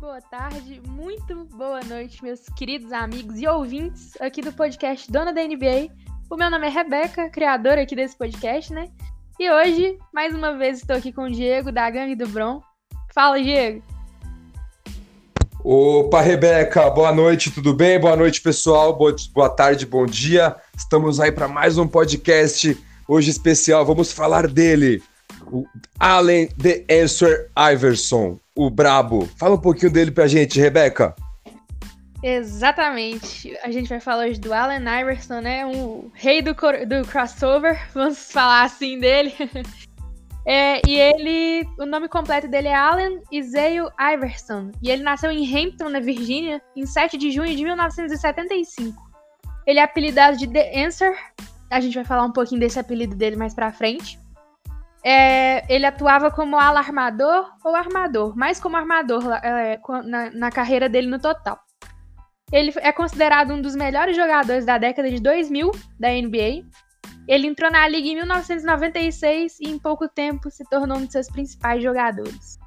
boa tarde, muito boa noite, meus queridos amigos e ouvintes aqui do podcast Dona da NBA. O meu nome é Rebeca, criadora aqui desse podcast, né? E hoje, mais uma vez, estou aqui com o Diego, da Gangue do Bron. Fala, Diego. Opa, Rebeca, boa noite, tudo bem? Boa noite, pessoal. Boa, boa tarde, bom dia. Estamos aí para mais um podcast hoje especial. Vamos falar dele, o Allen The Answer Iverson, o brabo. Fala um pouquinho dele pra gente, Rebeca. Exatamente. A gente vai falar hoje do Allen Iverson, né? O rei do, do crossover, vamos falar assim dele. É, e ele, o nome completo dele é Allen Isaiah Iverson. E ele nasceu em Hampton, na Virgínia, em 7 de junho de 1975. Ele é apelidado de The Answer. A gente vai falar um pouquinho desse apelido dele mais pra frente. É, ele atuava como alarmador ou armador, mais como armador é, na, na carreira dele no total. Ele é considerado um dos melhores jogadores da década de 2000 da NBA. Ele entrou na liga em 1996 e em pouco tempo se tornou um de seus principais jogadores.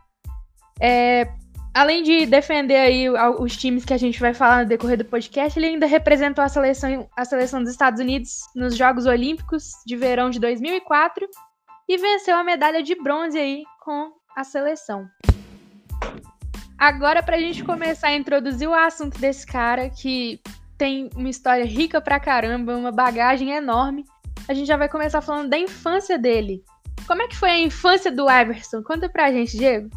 É, além de defender aí os times que a gente vai falar no decorrer do podcast, ele ainda representou a seleção, a seleção dos Estados Unidos nos Jogos Olímpicos de Verão de 2004 e venceu a medalha de bronze aí com a seleção. Agora, para a gente começar a introduzir o assunto desse cara, que tem uma história rica pra caramba, uma bagagem enorme, a gente já vai começar falando da infância dele. Como é que foi a infância do Iverson? Conta pra gente, Diego.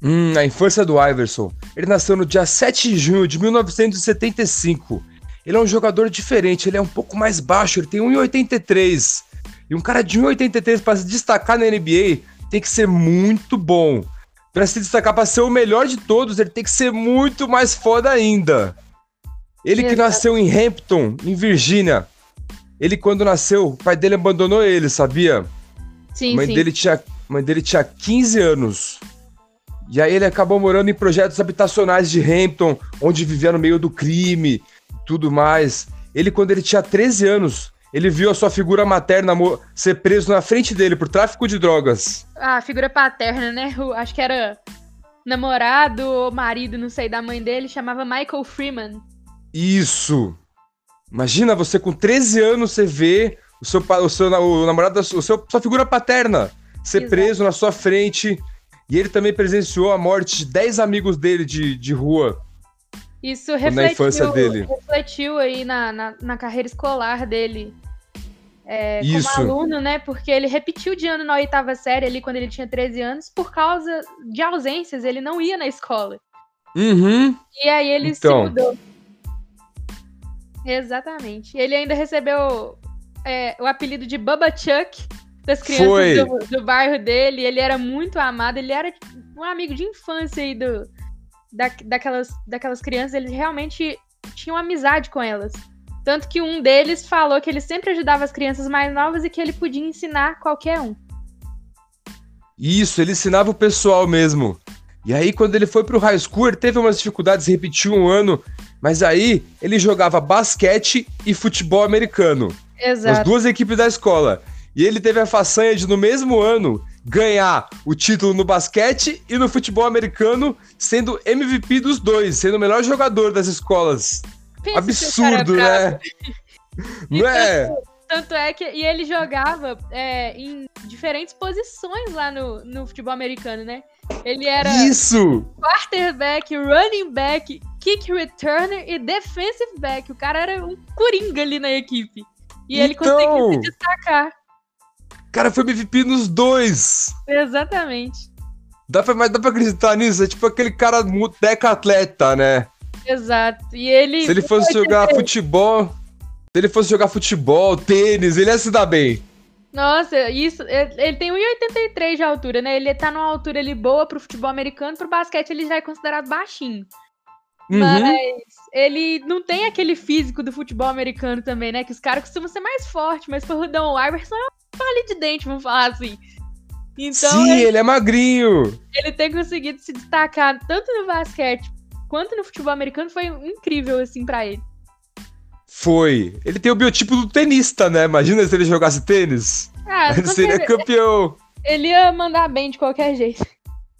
Hum, a infância do Iverson. Ele nasceu no dia 7 de junho de 1975. Ele é um jogador diferente, ele é um pouco mais baixo, ele tem 1,83. E um cara de 1,83 para se destacar na NBA tem que ser muito bom. Para se destacar para ser o melhor de todos, ele tem que ser muito mais foda ainda. Ele que nasceu em Hampton, em Virgínia. Ele quando nasceu, o pai dele abandonou ele, sabia? Sim, a mãe sim. Dele tinha, mãe dele tinha 15 anos. E aí ele acabou morando em projetos habitacionais de Hampton, onde vivia no meio do crime, tudo mais. Ele quando ele tinha 13 anos, ele viu a sua figura materna ser preso na frente dele por tráfico de drogas. A figura paterna, né? O, acho que era namorado ou marido, não sei, da mãe dele, chamava Michael Freeman. Isso! Imagina você com 13 anos, você vê o seu, o seu o namorado, o seu, sua figura paterna ser Exato. preso na sua frente. E ele também presenciou a morte de 10 amigos dele de, de rua. Isso refletiu, refletiu aí na, na, na carreira escolar dele é, como aluno, né? Porque ele repetiu de ano na oitava série ali quando ele tinha 13 anos, por causa de ausências, ele não ia na escola. Uhum. E aí ele então. se mudou. Exatamente. Ele ainda recebeu é, o apelido de Bubba Chuck das crianças do, do, bairro dele. Ele era muito amado, ele era um amigo de infância aí do, da, daquelas, daquelas crianças. Ele realmente tinha uma amizade com elas. Tanto que um deles falou que ele sempre ajudava as crianças mais novas e que ele podia ensinar qualquer um. Isso, ele ensinava o pessoal mesmo. E aí, quando ele foi pro high school, ele teve umas dificuldades, repetiu um ano, mas aí ele jogava basquete e futebol americano. Exato. As duas equipes da escola. E ele teve a façanha de, no mesmo ano, ganhar o título no basquete e no futebol americano, sendo MVP dos dois, sendo o melhor jogador das escolas. Pensa Absurdo, né? Não é? Tanto, tanto, é que. E ele jogava é, em diferentes posições lá no, no futebol americano, né? Ele era. Isso! Quarterback, running back, kick returner e defensive back. O cara era um coringa ali na equipe. E então, ele conseguiu se destacar. Cara, foi MVP nos dois! Exatamente. Dá pra, mas dá pra acreditar nisso? É tipo aquele cara deca atleta, né? Exato. E ele. Se ele fosse jogar ter... futebol. Se ele fosse jogar futebol, tênis, ele ia se dar bem. Nossa, isso. Ele tem 1,83 de altura, né? Ele tá numa altura ali boa pro futebol americano, pro basquete ele já é considerado baixinho. Uhum. Mas ele não tem aquele físico do futebol americano também, né? Que os caras costumam ser mais fortes, mas o Rudão Iverson é um palha de dente, vamos falar assim. Então, Sim, ele, ele é magrinho. Ele tem conseguido se destacar tanto no basquete quanto no futebol americano foi incrível, assim, para ele. Foi. Ele tem o biotipo do tenista, né? Imagina se ele jogasse tênis. Ah, ele seria campeão. Ele ia mandar bem de qualquer jeito.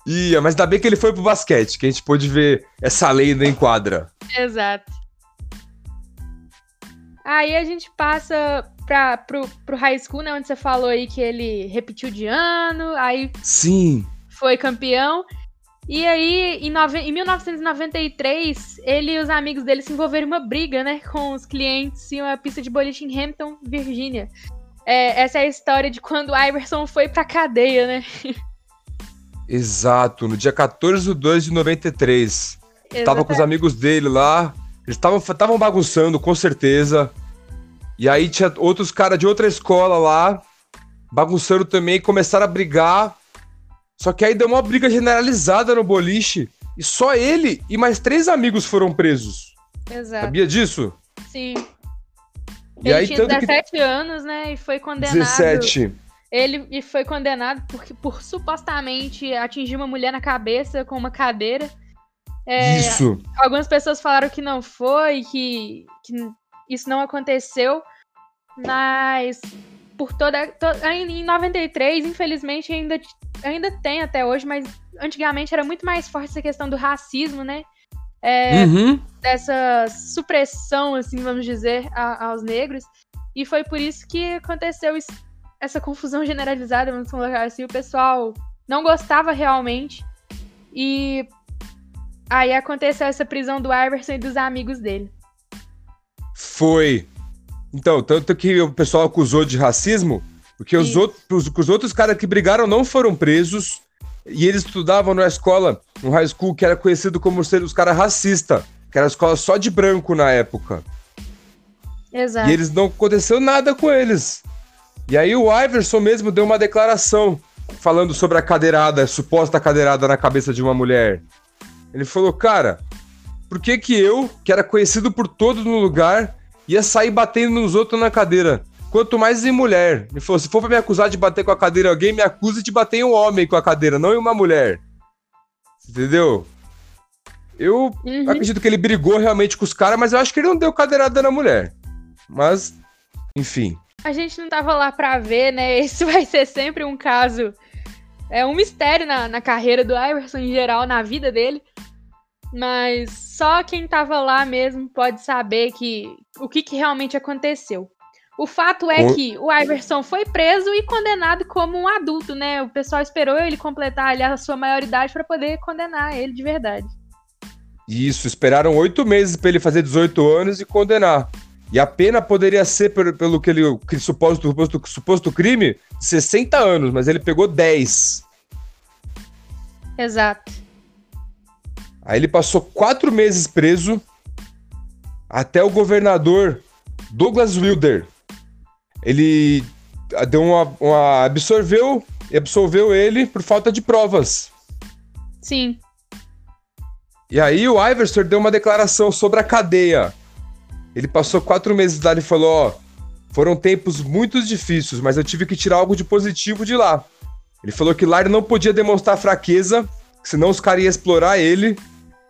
Ia, mas ainda bem que ele foi pro basquete, que a gente pôde ver essa lenda em quadra. Exato. Aí a gente passa pra, pro, pro high school, né? Onde você falou aí que ele repetiu de ano, aí. Sim. Foi campeão. E aí, em, nove... em 1993, ele e os amigos dele se envolveram em uma briga, né? Com os clientes em uma pista de boliche em Hampton, Virgínia. É, essa é a história de quando o Iverson foi pra cadeia, né? Exato, no dia 14 de 2 de 93. Exatamente. Tava com os amigos dele lá, eles estavam bagunçando, com certeza. E aí tinha outros caras de outra escola lá, bagunçando também, começaram a brigar. Só que aí deu uma briga generalizada no boliche. E só ele e mais três amigos foram presos. Exato. Sabia disso? Sim. E ele aí, tinha 17 que... anos, né? E foi condenado. 17. Ele e foi condenado por, por supostamente atingir uma mulher na cabeça com uma cadeira. É, isso. Algumas pessoas falaram que não foi, que, que isso não aconteceu, mas por toda. To, em 93, infelizmente, ainda, ainda tem até hoje, mas antigamente era muito mais forte essa questão do racismo, né? É, uhum. Dessa supressão, assim, vamos dizer, a, aos negros. E foi por isso que aconteceu isso, essa confusão generalizada, vamos colocar assim. O pessoal não gostava realmente. E aí aconteceu essa prisão do Iverson e dos amigos dele. Foi. Então, tanto que o pessoal acusou de racismo, porque os outros, os outros caras que brigaram não foram presos e eles estudavam na escola, no high school, que era conhecido como ser os caras racistas, que era a escola só de branco na época. Exato. E eles não aconteceu nada com eles. E aí o Iverson mesmo deu uma declaração falando sobre a cadeirada, a suposta cadeirada na cabeça de uma mulher. Ele falou, cara, por que que eu, que era conhecido por todos no lugar, ia sair batendo nos outros na cadeira? Quanto mais em mulher. Ele falou, se for pra me acusar de bater com a cadeira alguém, me acuse de bater em um homem com a cadeira, não em uma mulher. Entendeu? Eu uhum. acredito que ele brigou realmente com os caras, mas eu acho que ele não deu cadeirada na mulher. Mas, enfim. A gente não tava lá pra ver, né? Esse vai ser sempre um caso. É um mistério na, na carreira do Iverson em geral, na vida dele. Mas só quem tava lá mesmo pode saber que o que, que realmente aconteceu. O fato é o... que o Iverson foi preso e condenado como um adulto, né? O pessoal esperou ele completar ali, a sua maioridade para poder condenar ele de verdade. Isso, esperaram oito meses para ele fazer 18 anos e condenar. E a pena poderia ser, pelo, pelo que ele, que suposto, suposto, suposto crime, 60 anos, mas ele pegou 10. Exato. Aí ele passou quatro meses preso até o governador Douglas Wilder. Ele deu uma, uma absorveu e absolveu ele por falta de provas. Sim. E aí o Iverson deu uma declaração sobre a cadeia. Ele passou quatro meses lá e falou: ó, foram tempos muito difíceis, mas eu tive que tirar algo de positivo de lá. Ele falou que lá ele não podia demonstrar fraqueza, senão os caras iam explorar ele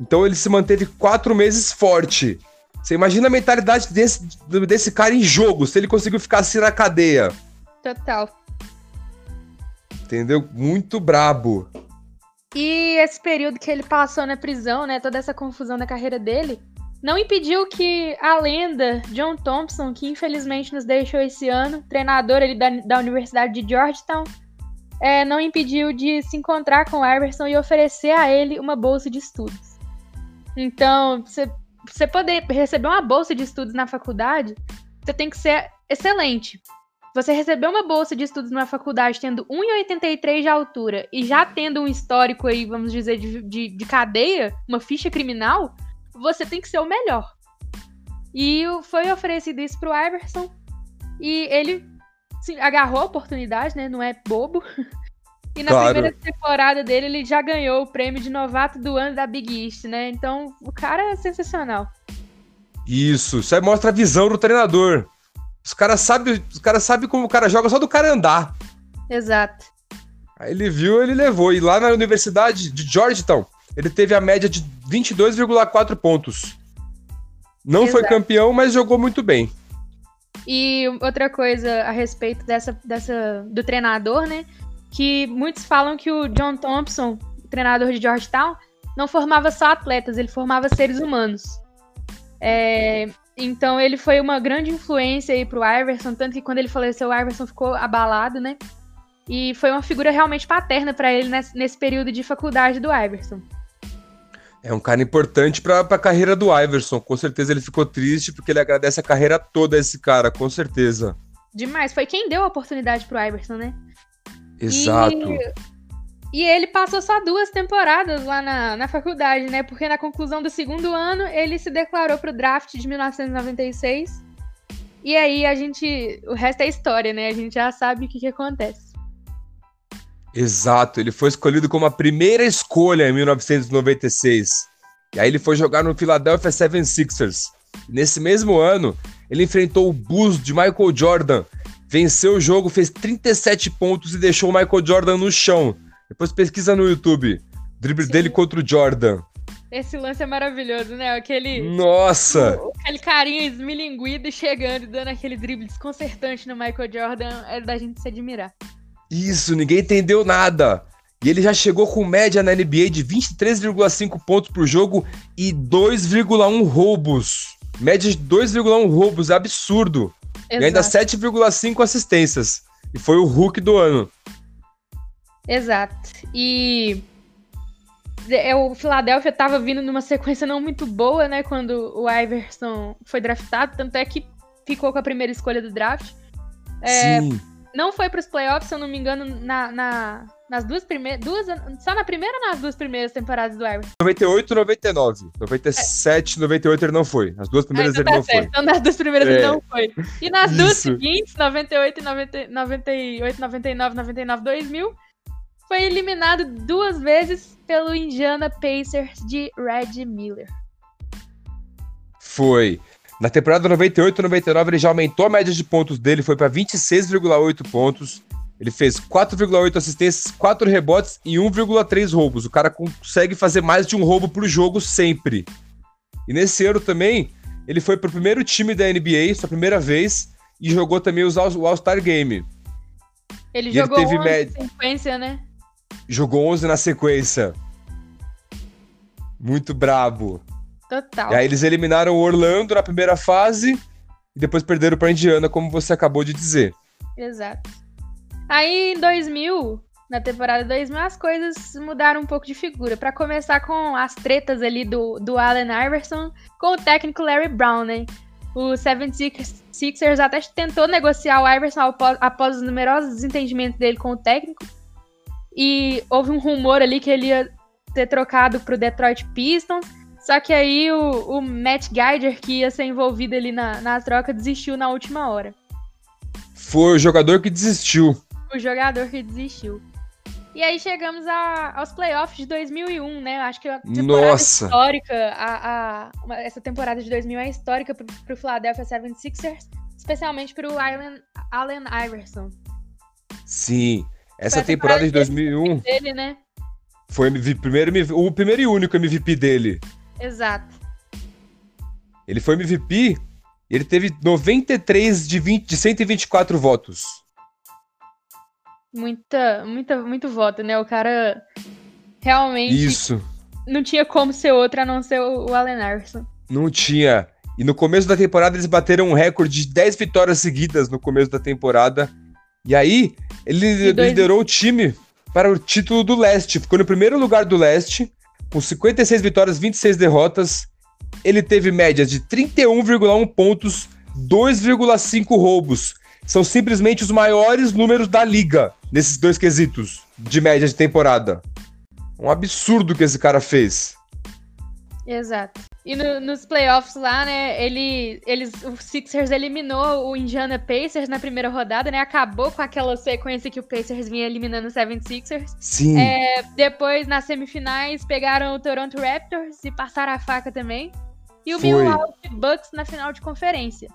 então ele se manteve quatro meses forte. Você imagina a mentalidade desse, desse cara em jogo, se ele conseguiu ficar assim na cadeia. Total. Entendeu? Muito brabo. E esse período que ele passou na prisão, né? Toda essa confusão da carreira dele, não impediu que a lenda John Thompson, que infelizmente nos deixou esse ano, treinador ali da, da Universidade de Georgetown, é, não impediu de se encontrar com o Iverson e oferecer a ele uma bolsa de estudos. Então, você, poder receber uma bolsa de estudos na faculdade, você tem que ser excelente. Você receber uma bolsa de estudos na faculdade tendo 1,83 de altura e já tendo um histórico aí, vamos dizer, de, de, de cadeia, uma ficha criminal, você tem que ser o melhor. E foi oferecido isso pro Iverson. E ele agarrou a oportunidade, né? Não é bobo. E na claro. primeira temporada dele, ele já ganhou o prêmio de novato do ano da Big East, né? Então, o cara é sensacional. Isso, isso aí mostra a visão do treinador. Os caras sabem cara sabe como o cara joga só do cara andar. Exato. Aí ele viu, ele levou. E lá na Universidade de Georgetown, ele teve a média de 22,4 pontos. Não Exato. foi campeão, mas jogou muito bem. E outra coisa a respeito dessa, dessa do treinador, né? Que muitos falam que o John Thompson, treinador de Georgetown, não formava só atletas, ele formava seres humanos. É, então ele foi uma grande influência aí pro Iverson, tanto que quando ele faleceu, o Iverson ficou abalado, né? E foi uma figura realmente paterna para ele nesse, nesse, período de faculdade do Iverson. É um cara importante para a carreira do Iverson. Com certeza ele ficou triste porque ele agradece a carreira toda a esse cara, com certeza. Demais. Foi quem deu a oportunidade pro Iverson, né? Exato. E, e ele passou só duas temporadas lá na, na faculdade, né? Porque na conclusão do segundo ano ele se declarou pro draft de 1996. E aí a gente. O resto é história, né? A gente já sabe o que, que acontece. Exato, ele foi escolhido como a primeira escolha em 1996. E aí ele foi jogar no Philadelphia 76ers. Nesse mesmo ano, ele enfrentou o Bulls de Michael Jordan, venceu o jogo, fez 37 pontos e deixou o Michael Jordan no chão. Depois pesquisa no YouTube. Drible Sim. dele contra o Jordan. Esse lance é maravilhoso, né? Aquele. Nossa! O, aquele carinha esmilinguido chegando e dando aquele drible desconcertante no Michael Jordan é da gente se admirar. Isso, ninguém entendeu nada. E ele já chegou com média na NBA de 23,5 pontos por jogo e 2,1 roubos. Média de 2,1 roubos, é absurdo. Exato. E ainda 7,5 assistências. E foi o Hulk do ano. Exato. E é, o Philadelphia estava vindo numa sequência não muito boa, né? Quando o Iverson foi draftado, tanto é que ficou com a primeira escolha do draft. É, Sim não foi para os playoffs, se eu não me engano, na, na nas duas primeiras. Duas, só na primeira ou nas duas primeiras temporadas do Iverson? 98 99. 97 é. 98 ele não foi. Nas duas primeiras ah, então ele tá não certo. foi. Então nas duas primeiras é. ele não foi. E nas Isso. duas seguintes, 98, 90, 98, 99, 99, 2000, foi eliminado duas vezes pelo Indiana Pacers de Red Miller. Foi. Na temporada 98 99 ele já aumentou a média de pontos dele, foi para 26,8 pontos. Ele fez 4,8 assistências, 4 rebotes e 1,3 roubos. O cara consegue fazer mais de um roubo por jogo sempre. E nesse ano também, ele foi pro primeiro time da NBA, sua primeira vez, e jogou também o All-Star Game. Ele e jogou ele teve 11 med... na sequência, né? Jogou 11 na sequência. Muito brabo. Total. E aí eles eliminaram o Orlando na primeira fase e depois perderam para Indiana, como você acabou de dizer. Exato. Aí em 2000, na temporada 2000, as coisas mudaram um pouco de figura. Para começar com as tretas ali do, do Allen Iverson com o técnico Larry Brown, né? O 76ers até tentou negociar o Iverson após, após os numerosos desentendimentos dele com o técnico. E houve um rumor ali que ele ia ter trocado para o Detroit Pistons. Só que aí o, o Matt Geiger, que ia ser envolvido ali na, na troca, desistiu na última hora. Foi o jogador que desistiu. O jogador que desistiu. E aí chegamos a, aos playoffs de 2001, né? Acho que a temporada Nossa. histórica, a, a, essa temporada de 2000 é histórica pro, pro Philadelphia 76ers, especialmente pro Allen, Allen Iverson. Sim, essa temporada, temporada de 2001 dele, né? foi MVP, primeiro, o primeiro e único MVP dele. Exato. Ele foi MVP e ele teve 93 de, 20, de 124 votos. Muita, muita, muito voto, né? O cara realmente. Isso. Não tinha como ser outro a não ser o Allen Iverson. Não tinha. E no começo da temporada eles bateram um recorde de 10 vitórias seguidas no começo da temporada. E aí, ele dois... liderou o time para o título do leste. Ficou no primeiro lugar do leste com 56 vitórias, 26 derrotas, ele teve médias de 31,1 pontos, 2,5 roubos. São simplesmente os maiores números da liga nesses dois quesitos de média de temporada. Um absurdo que esse cara fez. Exato. E no, nos playoffs lá, né, ele, eles, o Sixers eliminou o Indiana Pacers na primeira rodada, né, acabou com aquela sequência que o Pacers vinha eliminando o 76ers. Sim. É, depois, nas semifinais, pegaram o Toronto Raptors e passaram a faca também. E o Foi. Milwaukee Bucks na final de conferência.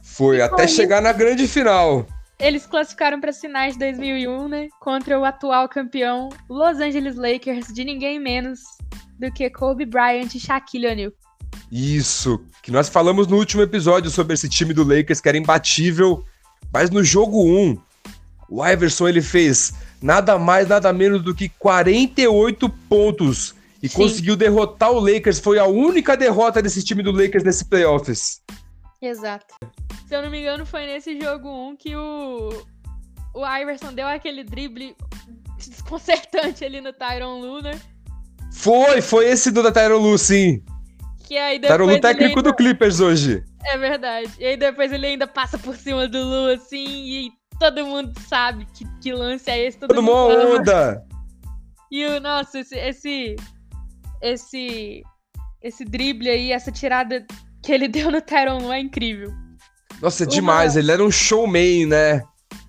Foi, e até chegar na grande final. Eles classificaram para as finais de 2001, né, contra o atual campeão Los Angeles Lakers, de ninguém menos do que Kobe Bryant e Shaquille O'Neal. Isso, que nós falamos no último episódio sobre esse time do Lakers que era imbatível, mas no jogo 1, o Iverson ele fez nada mais, nada menos do que 48 pontos. E Sim. conseguiu derrotar o Lakers. Foi a única derrota desse time do Lakers nesse playoffs. Exato. Se eu não me engano, foi nesse jogo 1 que o, o Iverson deu aquele drible desconcertante ali no Tyron Luna. Foi, foi esse do da Tyron Lu, sim. Que aí depois Tyron Lu técnico ainda... do Clippers hoje. É verdade. E aí depois ele ainda passa por cima do Lu, assim, e todo mundo sabe que, que lance é esse. Todo, todo mundo onda! E o, nossa, esse, esse, esse, esse drible aí, essa tirada que ele deu no Tyron Lu é incrível. Nossa, é demais. Ele era um showman, né?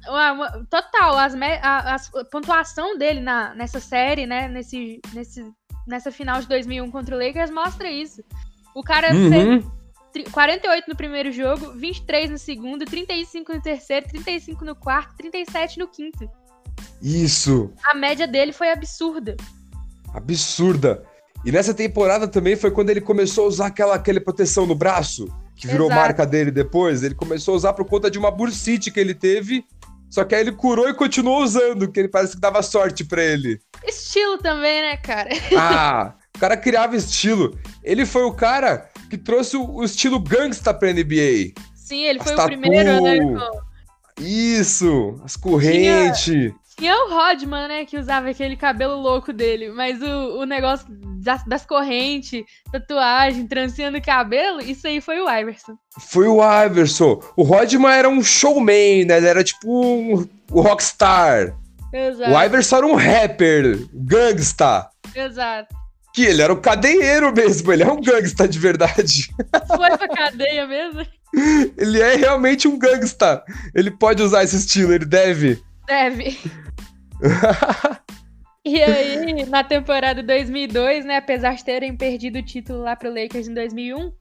Uma, uma, total, as, a, a, pontuação dele na, nessa série, né? Nesse, nesse, nessa final de 2001 contra o Lakers mostra isso. O cara uhum. fez 48 no primeiro jogo, 23 no segundo, 35 no terceiro, 35 no quarto, 37 no quinto. Isso. A média dele foi absurda. Absurda. E nessa temporada também foi quando ele começou a usar aquela, aquela proteção no braço, que virou Exato. marca dele depois. Ele começou a usar por conta de uma bursite que ele teve. Só que aí ele curou e continuou usando, que ele parece que dava sorte para ele. Estilo também, né, cara? Ah, o cara criava estilo. Ele foi o cara que trouxe o, estilo gangsta pra NBA. Sim, ele foi as o tatu, primeiro, né? Isso, as correntes. Tinha, tinha, o Rodman, né, que usava aquele cabelo louco dele, mas o, o negócio das, das correntes, tatuagem, trancinha no cabelo, isso aí foi o Iverson. Foi o Iverson. O Rodman era um showman, né? Ele era tipo um, um rockstar. Exato. O Iverson era um rapper, gangsta. Exato que ele era o cadeieiro mesmo, ele é um gangsta de verdade. Foi pra cadeia mesmo? Ele é realmente um gangsta. Ele pode usar esse estilo, ele deve. Deve. e aí, na temporada 2002, né, apesar de terem perdido o título lá pro Lakers em 2001,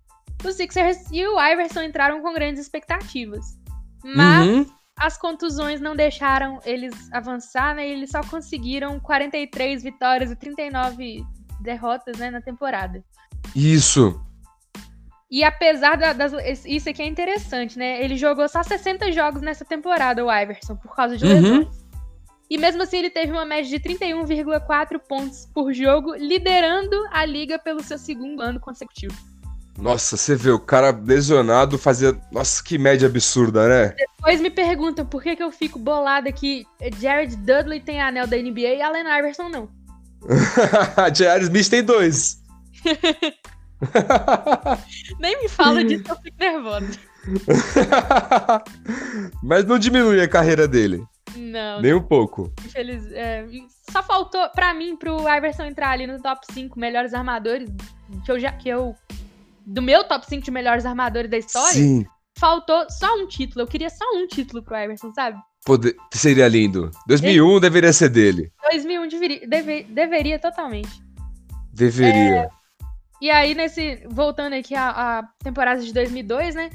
os Sixers e o Iverson entraram com grandes expectativas. Mas uhum. as contusões não deixaram eles avançar, né? E eles só conseguiram 43 vitórias e 39 derrotas né, na temporada. Isso. E apesar da, das. Isso aqui é interessante, né? Ele jogou só 60 jogos nessa temporada, o Iverson, por causa de uhum. lesões. E mesmo assim, ele teve uma média de 31,4 pontos por jogo, liderando a liga pelo seu segundo ano consecutivo. Nossa, você vê, o cara lesionado fazia. Nossa, que média absurda, né? Depois me perguntam por que, que eu fico bolada que Jared Dudley tem anel da NBA e Allen Iverson não. J.R. Smith tem dois. Nem me fala disso, eu fico nervosa. Mas não diminui a carreira dele. Não. Nem um pouco. Infeliz... É, só faltou, pra mim, pro Iverson entrar ali no top 5 melhores armadores, que eu já. Que eu, do meu top 5 de melhores armadores da história. Sim. Faltou só um título. Eu queria só um título pro Iverson, sabe? Poder... Seria lindo. 2001 Ele... deveria ser dele. 2001 deveria, deve... deveria totalmente. Deveria. É... E aí, nesse. Voltando aqui à, à temporada de 2002, né?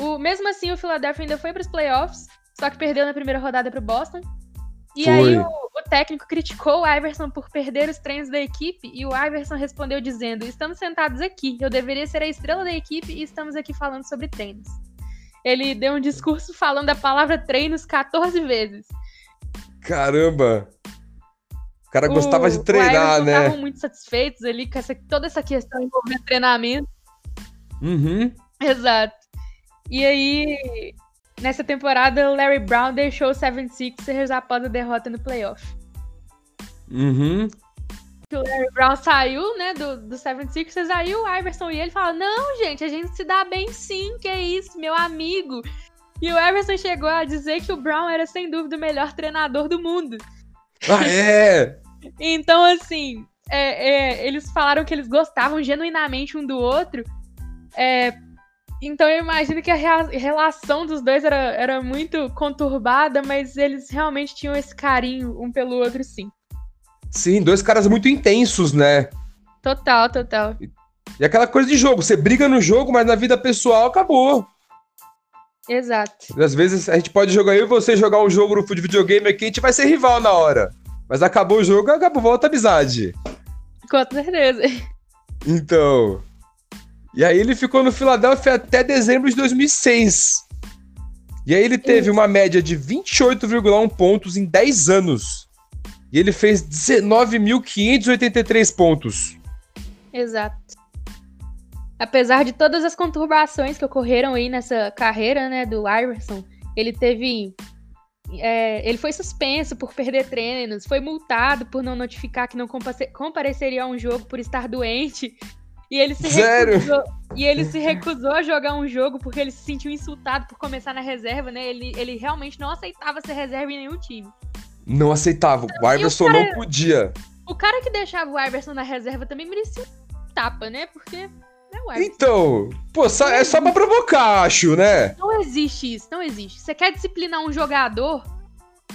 O... Mesmo assim, o Philadelphia ainda foi para os playoffs, só que perdeu na primeira rodada para o Boston. E foi. aí, o, o técnico criticou o Iverson por perder os treinos da equipe e o Iverson respondeu dizendo: Estamos sentados aqui, eu deveria ser a estrela da equipe e estamos aqui falando sobre treinos ele deu um discurso falando a palavra treinos 14 vezes. Caramba! O cara gostava o, de treinar, né? estavam muito satisfeitos ali com essa, toda essa questão envolvendo treinamento. Uhum. Exato. E aí, nessa temporada, o Larry Brown deixou o 76ers após a derrota no playoff. Uhum o Larry Brown saiu, né, do, do 76ers, aí o Iverson e ele falam, não, gente, a gente se dá bem sim, que é isso, meu amigo. E o Iverson chegou a dizer que o Brown era, sem dúvida, o melhor treinador do mundo. Ah, é? então, assim, é, é, eles falaram que eles gostavam genuinamente um do outro. É, então eu imagino que a relação dos dois era, era muito conturbada, mas eles realmente tinham esse carinho um pelo outro, sim. Sim, dois caras muito intensos, né? Total, total. E aquela coisa de jogo, você briga no jogo, mas na vida pessoal acabou. Exato. Às vezes a gente pode jogar eu e você jogar um jogo no videogame aqui, a gente vai ser rival na hora. Mas acabou o jogo, acabou, volta a amizade. Com certeza. Então. E aí ele ficou no Philadelphia até dezembro de 2006. E aí ele teve Isso. uma média de 28,1 pontos em 10 anos. E ele fez 19.583 pontos. Exato. Apesar de todas as conturbações que ocorreram aí nessa carreira, né, do Iverson, ele teve. É, ele foi suspenso por perder treinos, foi multado por não notificar que não compareceria a um jogo por estar doente. E ele se Sério? recusou, e ele se recusou a jogar um jogo porque ele se sentiu insultado por começar na reserva, né? Ele, ele realmente não aceitava ser reserva em nenhum time. Não aceitava. O Iverson cara- não podia. O cara que deixava o Iverson na reserva também merecia um tapa, né? Porque é o Iverson. Então, pô, só- é só pra provocar, acho, né? Não existe isso, não existe. Você quer disciplinar um jogador,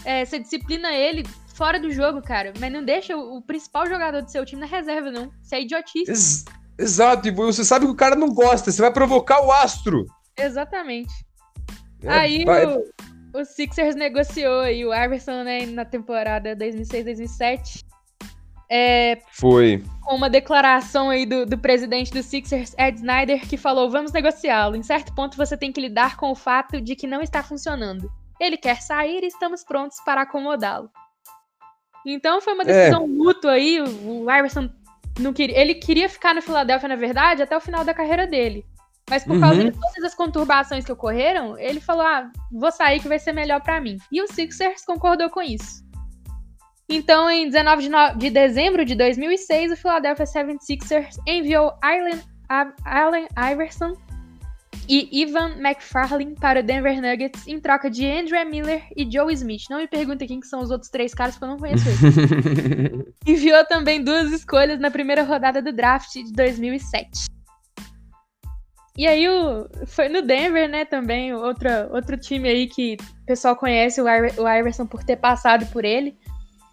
é, você disciplina ele fora do jogo, cara. Mas não deixa o, o principal jogador do seu time na reserva, não. Isso é idiotice. Ex- exato, e você sabe que o cara não gosta, você vai provocar o astro. Exatamente. É, Aí vai- o, o Sixers negociou aí o Iverson né, na temporada 2006-2007. É, Foi. com uma declaração aí do, do presidente do Sixers, Ed Snyder, que falou: vamos negociá-lo. Em certo ponto, você tem que lidar com o fato de que não está funcionando. Ele quer sair e estamos prontos para acomodá-lo. Então foi uma decisão mútua aí. O, Iverson não queria. Ele queria ficar no Philadelphia, na verdade, até o final da carreira dele. Mas por causa Uhum. de todas as conturbações que ocorreram, ele falou: ah, vou sair que vai ser melhor pra mim. E o Sixers concordou com isso. Então, em 19 de, dezembro de 2006, o Philadelphia 76ers enviou Allen Iverson e Ivan McFarlane para o Denver Nuggets em troca de Andrew Miller e Joe Smith. Não me perguntem quem que são os outros três caras, porque eu não conheço eles. Enviou também duas escolhas na primeira rodada do draft de 2007. E aí o, foi no Denver, né, também, outra, outro time aí que o pessoal conhece o, Iver- o Iverson por ter passado por ele.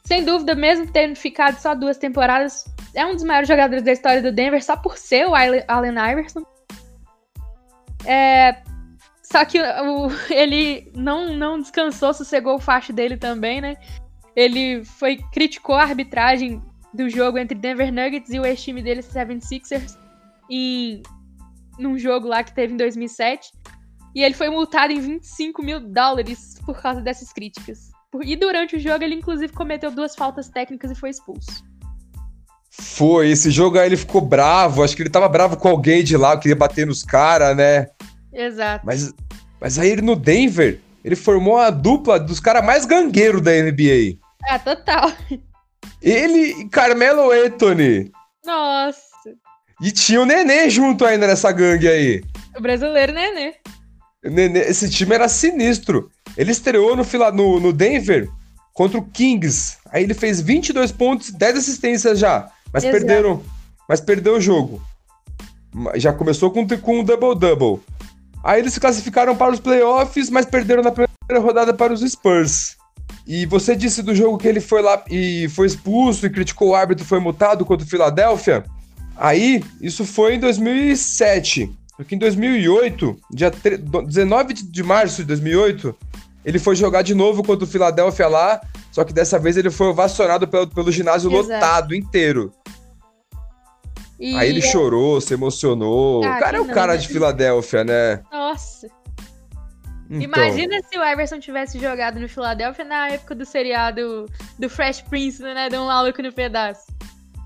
Sem dúvida, mesmo tendo ficado só duas temporadas, é um dos maiores jogadores da história do Denver, só por ser o Allen Iverson. É, só que o- ele não, não descansou, sossegou o facho dele também, né? Ele foi criticou a arbitragem do jogo entre Denver Nuggets e o ex-time dele, 76ers, em num jogo lá que teve em 2007. E ele foi multado em 25 mil dólares por causa dessas críticas. E durante o jogo ele, inclusive, cometeu duas faltas técnicas e foi expulso. Foi, esse jogo aí ele ficou bravo, acho que ele tava bravo com alguém de lá, queria bater nos caras, né? Exato. Mas, mas aí ele no Denver, ele formou a dupla dos caras mais gangueiros da NBA. Ah, total. Ele e Carmelo Anthony. Nossa. E tinha o Nenê junto ainda nessa gangue aí. O brasileiro, né? O Nenê- esse time era sinistro. Ele estreou no, no, no Denver contra o Kings. Aí ele fez 22 pontos, 10 assistências já. Mas Exato. perderam. Mas perdeu o jogo. Já começou com, com um double-double. Aí eles se classificaram para os playoffs, mas perderam na primeira rodada para os Spurs. E você disse do jogo que ele foi lá e foi expulso e criticou o árbitro e foi multado contra o Philadelphia. Aí, isso foi em 2007. Porque em 2008, dia tre- do- 19 de- de março de 2008, ele foi jogar de novo contra o Philadelphia lá, só que dessa vez ele foi ovacionado pelo, pelo ginásio Exato. lotado inteiro. E... Aí ele chorou, se emocionou. Ah, o cara é o não, cara né? de Filadélfia, né? Nossa. Então, Imagina se o Iverson tivesse jogado no Philadelphia na época do seriado do Fresh Prince, né? De um maluco no pedaço.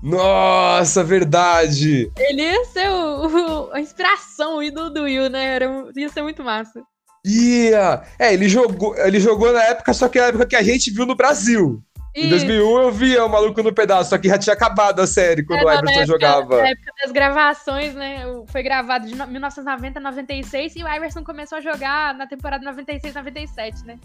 Nossa, verdade! Ele ia ser o, o- a inspiração, o ídolo do Will, né? Era, ia ser muito massa. Ia! É, ele jogou, ele jogou na época, só que é a época que a gente viu no Brasil. Em E 2001 eu via o Maluco no Pedaço, só que já tinha acabado a série quando É, o não, Iverson época- jogava. Na época das gravações, né? Foi gravado de no- 1990 a 96 e o Iverson começou a jogar na temporada 96 97, né?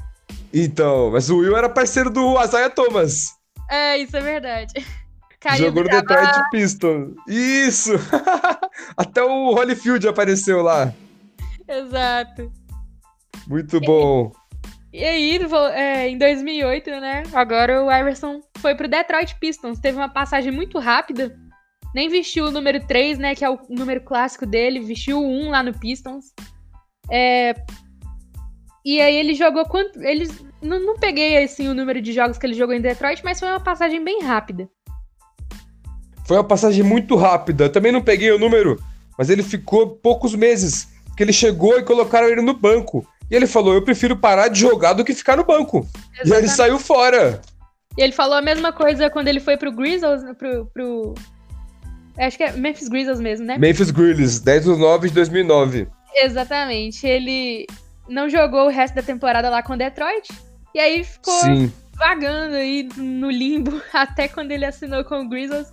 Então, mas o Will era parceiro do Isaiah Thomas. É, isso é verdade. Caiu jogou no. Detroit Pistons. Isso! Até o Holyfield apareceu lá. Exato. Muito bom. E aí, vo- é, em 2008, né? Agora o Iverson foi pro Detroit Pistons. Teve uma passagem muito rápida. Nem vestiu o número 3, né? Que é o número clássico dele. Vestiu o 1 lá no Pistons. É, E aí ele jogou quanto. Ele... Não, não peguei assim o número de jogos que ele jogou em Detroit, mas foi uma passagem bem rápida. Foi uma passagem muito rápida. Eu também não peguei o número, mas ele ficou poucos meses. Que ele chegou e colocaram ele no banco. E ele falou: Eu prefiro parar de jogar do que ficar no banco. E aí ele Exatamente. saiu fora. E ele falou a mesma coisa quando ele foi pro Grizzlies, pro, pro... Acho que é Memphis Grizzlies mesmo, né? Memphis Grizzlies, 10 de 9 de 2009. Exatamente. Ele não jogou o resto da temporada lá com Detroit. E aí ficou Sim. vagando aí no limbo até quando ele assinou com o Grizzlies.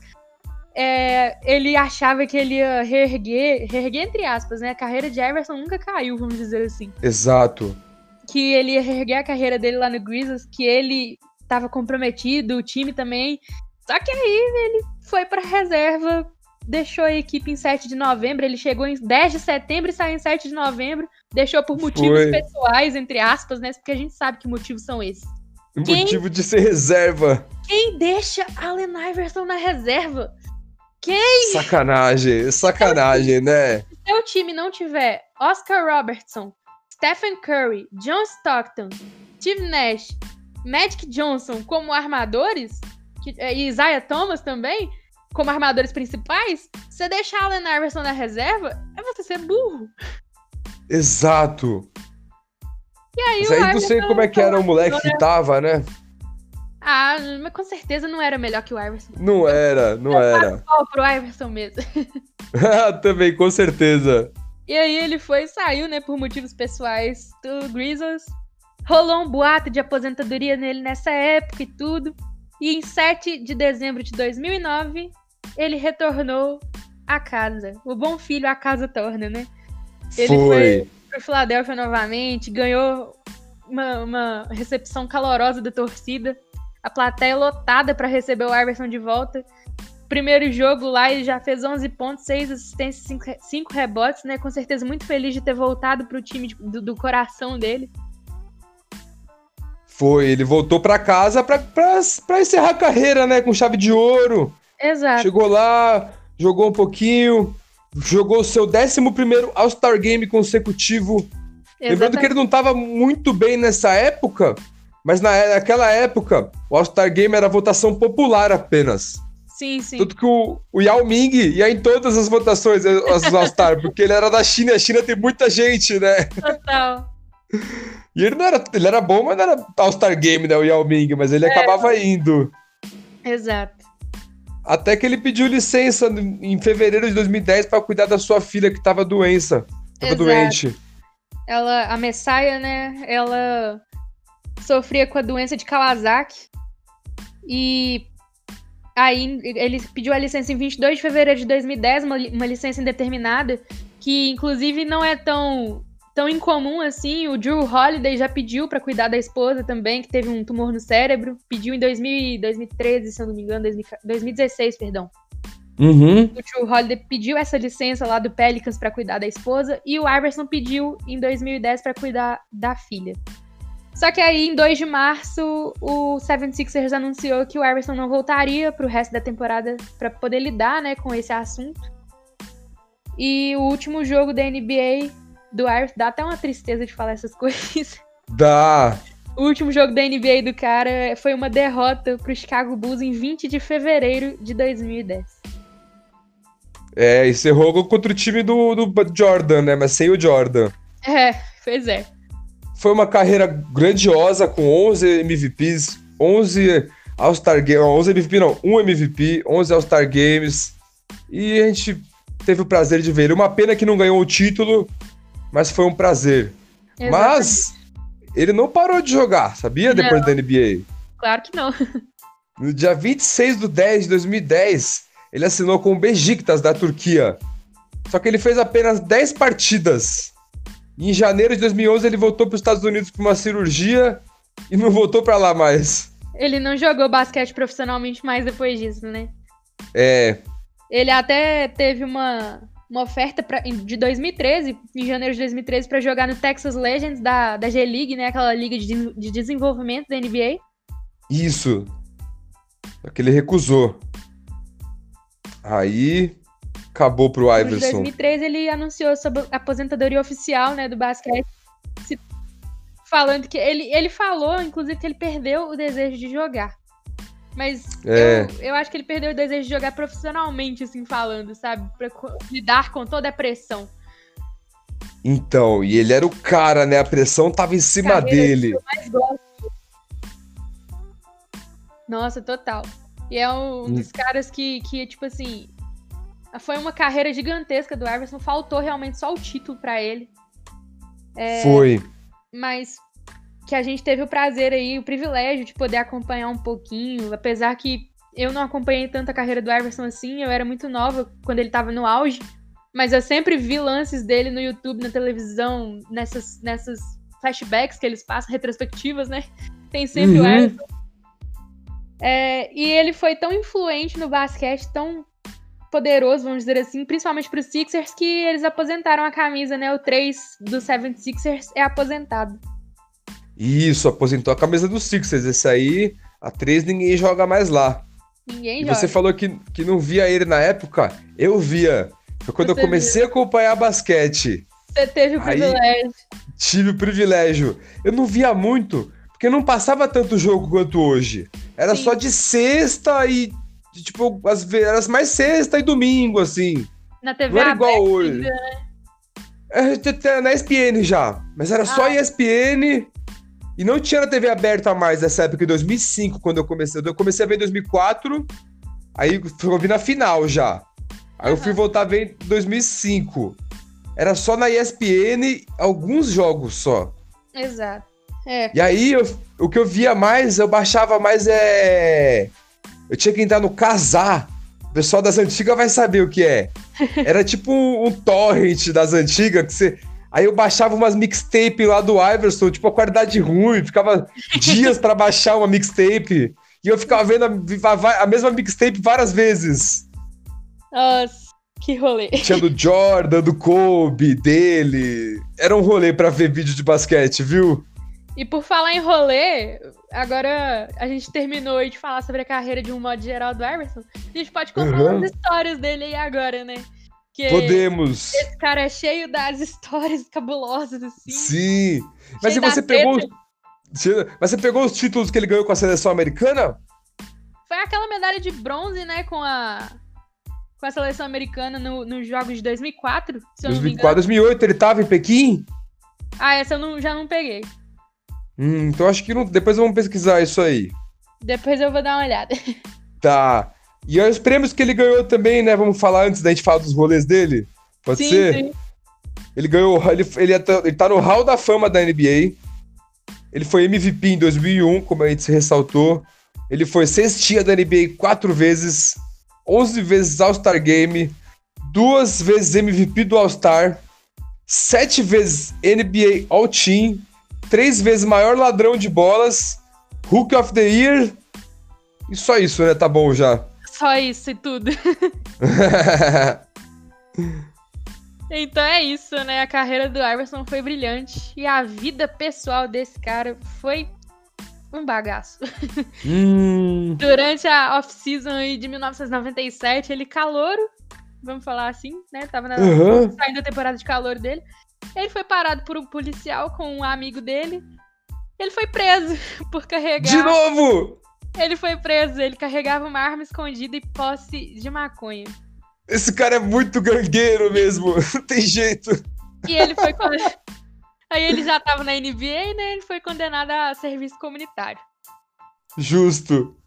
É, ele achava que ele ia reerguer, reerguer entre aspas, né? A carreira de Everson nunca caiu, vamos dizer assim. Exato. Que ele ia reerguer a carreira dele lá no Grizzlies, que ele estava comprometido, o time também. Só que aí ele foi para reserva, deixou a equipe em 7 de novembro, ele chegou em 10 de setembro e saiu em 7 de novembro, deixou por motivos foi. pessoais, entre aspas, né? Porque a gente sabe que motivos são esses. Quem, motivo de ser reserva. Quem deixa Allen Iverson na reserva? Quem? Sacanagem, sacanagem, né? Se seu time não tiver Oscar Robertson, Stephen Curry, John Stockton, Steve Nash, Magic Johnson como armadores, eh, e Isaiah Thomas também, como armadores principais, você deixar Allen Iverson na reserva, é você ser burro. Exato. E aí, Mas aí não sei como é que era o moleque que tava, né? Ah, mas com certeza não era melhor que o Iverson. Não era, não eu era. Só pro Iverson mesmo. Também, com certeza. E aí ele foi saiu, né, por motivos pessoais do Grizzlies. Rolou um boato de aposentadoria nele nessa época e tudo. E em 7 de dezembro de 2009, ele retornou à casa. O bom filho a casa torna, né? Ele foi, foi pro Philadelphia novamente, ganhou uma, uma recepção calorosa da torcida a plateia lotada para receber o Iverson de volta. Primeiro jogo lá, ele já fez 11 pontos, 6 assistências, 5, rebotes, né? Com certeza muito feliz de ter voltado pro time de, do, do, coração dele. Foi, ele voltou para casa para encerrar a carreira, né? Com chave de ouro. Exato. Chegou lá, jogou um pouquinho, jogou o seu 11 All-Star Game consecutivo. Exatamente. Lembrando que ele não estava muito bem nessa época, mas na, naquela época, o All-Star Game era votação popular apenas. Sim, sim. Tanto que o, o Yao Ming ia em todas as votações, as All-Star, porque ele era da China e a China tem muita gente, né? Total. E ele não era. Ele era bom, mas não era All-Star Game, né? O Yao Ming, mas ele é, acabava indo. Exato. Até que ele pediu licença em fevereiro de 2010 para cuidar da sua filha que tava doença. Tava Exato. doente. Ela, a Messiah, né? Ela sofria com a doença de Kawasaki. E aí ele pediu a licença em 22 de fevereiro de 2010, uma, uma licença indeterminada, que inclusive não é tão tão incomum assim. O Drew Holiday já pediu para cuidar da esposa também, que teve um tumor no cérebro. Pediu em 2000, 2013, se eu não me engano, 2016, perdão. Uhum. O Drew Holiday pediu essa licença lá do Pelicans para cuidar da esposa e o Iverson pediu em 2010 para cuidar da filha. Só que aí, em 2 de março, o 76ers anunciou que o Iverson não voltaria pro resto da temporada para poder lidar, né, com esse assunto. E o último jogo da NBA do Iverson, dá até uma tristeza de falar essas coisas. Dá. O último jogo da NBA do cara foi uma derrota pro Chicago Bulls em 20 de fevereiro de 2010. É, encerrou contra o time do, do Jordan, né? Mas sem o Jordan. É, pois é. Foi uma carreira grandiosa com 11 MVPs, 11 All-Star Games, 11 MVP não, 1 MVP, 11 All-Star Games. E a gente teve o prazer de ver ele. Uma pena que não ganhou o título, mas foi um prazer. Exatamente. Mas ele não parou de jogar, sabia? Não. Depois da NBA. Claro que não. No dia 26 de 10 de 2010, ele assinou com o Besiktas da Turquia. Só que ele fez apenas 10 partidas em janeiro de 2011 ele voltou para os Estados Unidos para uma cirurgia e não voltou para lá mais. Ele não jogou basquete profissionalmente mais depois disso, né? É. Ele até teve uma, uma oferta pra, de 2013, em janeiro de 2013, para jogar no Texas Legends da, da G-League, né? Aquela liga de, de desenvolvimento da NBA. Isso. Só que ele recusou. Aí acabou pro Iverson. Em 2013 ele anunciou sobre a aposentadoria oficial, né, do basquete, falando que ele, ele falou, inclusive, que ele perdeu o desejo de jogar. Mas é. eu, eu acho que ele perdeu o desejo de jogar profissionalmente, assim, falando, sabe? Pra lidar com toda a pressão. Então, e ele era o cara, né? A pressão tava em cima Carreira dele. Nossa, total. E é um dos caras que, que, tipo assim, foi uma carreira gigantesca do Iverson. Faltou realmente só o título para ele. É, foi. Mas que a gente teve o prazer aí, o privilégio de poder acompanhar um pouquinho, apesar que eu não acompanhei tanto a carreira do Iverson assim, eu era muito nova quando ele tava no auge, mas eu sempre vi lances dele no YouTube, na televisão, nessas, nessas flashbacks que eles passam, retrospectivas, né? Tem sempre uhum. o Iverson. É, e ele foi tão influente no basquete, tão poderoso, vamos dizer assim, principalmente para os Sixers, que eles aposentaram a camisa, né? O 3 do 76ers é aposentado. Isso, aposentou a camisa dos Sixers. Esse aí, a 3 ninguém joga mais lá. Ninguém e joga. você falou que, que não via ele na época. Eu via. Foi quando você eu comecei viu. a acompanhar basquete. Você teve o aí, privilégio. Tive o privilégio. Eu não via muito, porque não passava tanto jogo quanto hoje. Era Sim. só de sexta e. Tipo, as, era mais sexta e domingo, assim. Na TV não era aberta, igual hoje. Né? É, na ESPN já. Mas era ah. só ESPN e não tinha na TV aberta mais nessa época, em 2005, quando eu comecei. Eu comecei a ver em 2004, aí eu vi na final já. Aí eu fui voltar a ver em 2005. Era só na ESPN, alguns jogos só. Exato. É. E aí, eu, o que eu via mais, eu baixava mais é... Eu tinha que entrar no Casar. O pessoal das antigas vai saber o que é. Era tipo um, um torrent das antigas, que você Aí eu baixava umas mixtape lá do Iverson, tipo, a qualidade ruim, ficava dias para baixar uma mixtape. E eu ficava vendo a, a mesma mixtape várias vezes. Nossa, que rolê. Tinha do Jordan, do Kobe, dele. Era um rolê para ver vídeo de basquete, viu? E por falar em rolê, agora a gente terminou de falar sobre a carreira de um modo geral do Iverson. A gente pode contar uhum. umas histórias dele aí agora, né? Que Podemos. Esse cara é cheio das histórias cabulosas, assim. Sim. Mas se você pegou. Mas você pegou os títulos que ele ganhou com a seleção americana? Foi aquela medalha de bronze, né, com a. Com a seleção americana nos no Jogos de 2004, se eu 2004, não me engano. 2008, ele tava em Pequim? Ah, essa eu não, já não peguei. Hum, então acho que não, depois vamos pesquisar isso aí. Depois eu vou dar uma olhada. Tá. E os prêmios que ele ganhou também, né? Vamos falar antes da gente falar dos rolês dele? Pode sim, ser? Sim. Ele ganhou. Ele, ele, é ele tá no Hall da Fama da NBA. Ele foi MVP em 2001, como a gente se ressaltou. Ele foi sextia da NBA quatro vezes, 11 vezes All-Star Game, duas vezes MVP do All-Star, sete vezes NBA All-Team, três vezes maior ladrão de bolas, Hook of the Year. E só isso, né? Tá bom já. Só isso e tudo. então é isso, né? A carreira do Iverson foi brilhante e a vida pessoal desse cara foi um bagaço. Hum. Durante a off-season de 1997, ele calouro, vamos falar assim, né? Tava na, uhum. saindo a temporada de calor dele. Ele foi parado por um policial com um amigo dele. Ele foi preso por carregar. De novo! Ele foi preso, ele carregava uma arma escondida e posse de maconha. Esse cara é muito gangueiro mesmo, não tem jeito. E ele foi. Aí ele já tava na NBA, né? Ele foi condenado a serviço comunitário. Justo.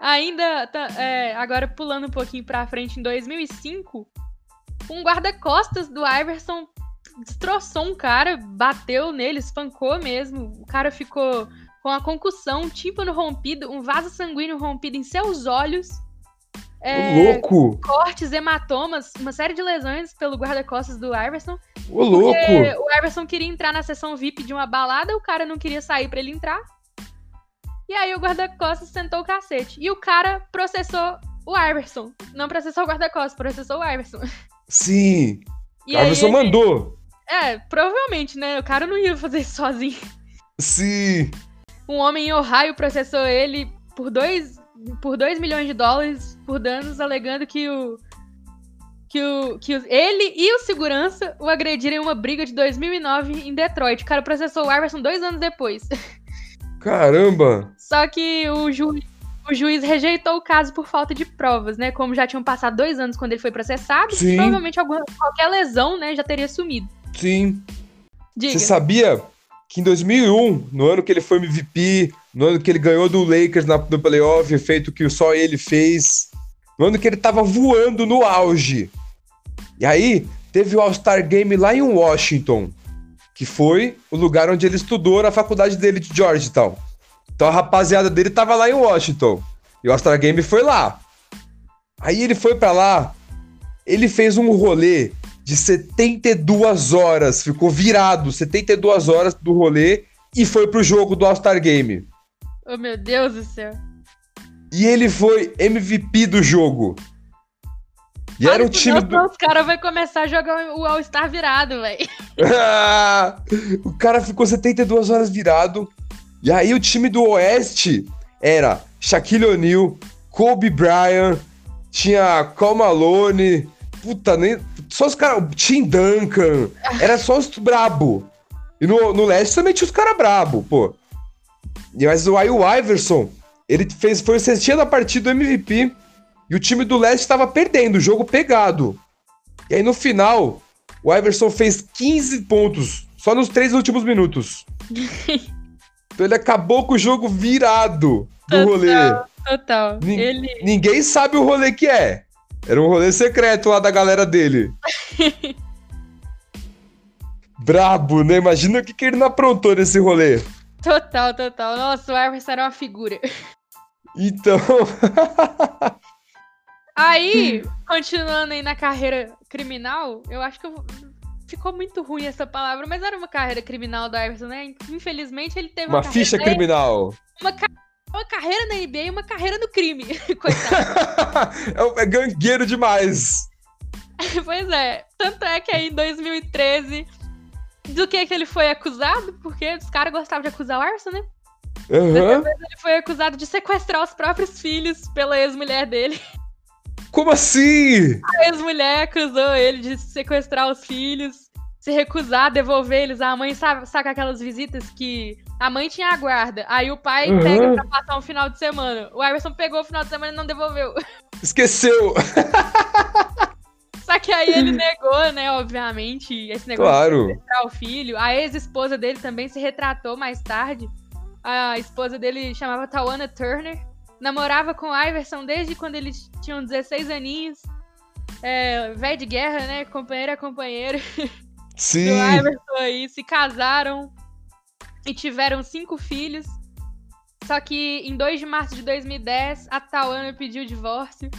Ainda, é, agora pulando um pouquinho pra frente, em 2005, um guarda-costas do Iverson destroçou um cara, bateu nele, espancou mesmo. O cara ficou com a concussão, tímpano rompido, um vaso sanguíneo rompido em seus olhos. É, louco! Cortes, hematomas, uma série de lesões pelo guarda-costas do Iverson. Ô, louco! O Iverson queria entrar na sessão VIP de uma balada, o cara não queria sair para ele entrar. E aí o guarda-costas sentou o cacete. E o cara processou o Iverson. Não processou o guarda-costas, processou o Iverson. Sim! E o Iverson ele... mandou! É, provavelmente, né? O cara não ia fazer isso sozinho. Sim! um homem em Ohio processou ele por 2 por dois milhões de dólares por danos, alegando que o que, o, que o, ele e o segurança o agrediram em uma briga de 2009 em Detroit. O cara processou o Iverson dois anos depois. Caramba! Só que o, ju, o juiz rejeitou o caso por falta de provas, né? Como já tinham passado dois anos quando ele foi processado, Sim. provavelmente alguma, qualquer lesão, né, já teria sumido. Sim. Diga. Você sabia que em 2001, no ano que ele foi MVP, no ano que ele ganhou do Lakers na, no playoff, feito que só ele fez, no ano que ele tava voando no auge. E aí, teve o All-Star Game lá em Washington, que foi o lugar onde ele estudou na faculdade dele de Georgetown. Então a rapaziada dele tava lá em Washington. E o All-Star Game foi lá. Aí ele foi para lá, ele fez um rolê de 72 horas, ficou virado 72 horas do rolê e foi pro jogo do All-Star Game. Oh, meu Deus do céu. E ele foi MVP do jogo. E era o time do... Os caras vão começar a jogar o All-Star virado, velho. o cara ficou 72 horas virado. E aí o time do Oeste era Shaquille O'Neal, Kobe Bryant, tinha Cal Malone, puta, nem, só os caras, Tim Duncan, era só os brabo. E no, no Leste também tinha os caras brabo, pô. Mas o Iverson, ele fez, foi o cestinha da partida do MVP e o time do Leste estava perdendo, o jogo pegado. E aí no final, o Iverson fez 15 pontos, só nos três últimos minutos. então ele acabou com o jogo virado do total, rolê. Total. Ele... Ninguém sabe o rolê que é. Era um rolê secreto lá da galera dele. Brabo, né? Imagina o que, que ele não aprontou nesse rolê. Total, total. Nossa, o Iverson era uma figura. Então. aí, continuando aí na carreira criminal, eu acho que eu... ficou muito ruim essa palavra, mas era uma carreira criminal do Iverson, né? Infelizmente ele teve uma, uma ficha criminal. Uma carreira uma carreira na NBA e uma carreira no crime. Coitado. É, é gangueiro demais. pois é. Tanto é que aí em 2013, do que, que ele foi acusado? Porque os caras gostavam de acusar o Arson, né? Uhum. ele foi acusado de sequestrar os próprios filhos pela ex-mulher dele. Como assim? A ex-mulher acusou ele de sequestrar os filhos, se recusar a devolver eles. A mãe sabe, saca aquelas visitas que a mãe tinha a guarda. Aí o pai uhum. pega pra passar um final de semana. O Iverson pegou o final de semana e não devolveu. Esqueceu! Só que aí ele negou, né, obviamente, esse negócio claro. de o filho. A ex-esposa dele também se retratou mais tarde. A esposa dele chamava Tawana Turner. Namorava com o Iverson desde quando eles tinham 16 aninhos. É, velho de guerra, né? Companheiro a companheiro. Sim. Do Iverson aí. Se casaram e tiveram cinco filhos. Só que em 2 de março de 2010, a Tawana pediu o divórcio.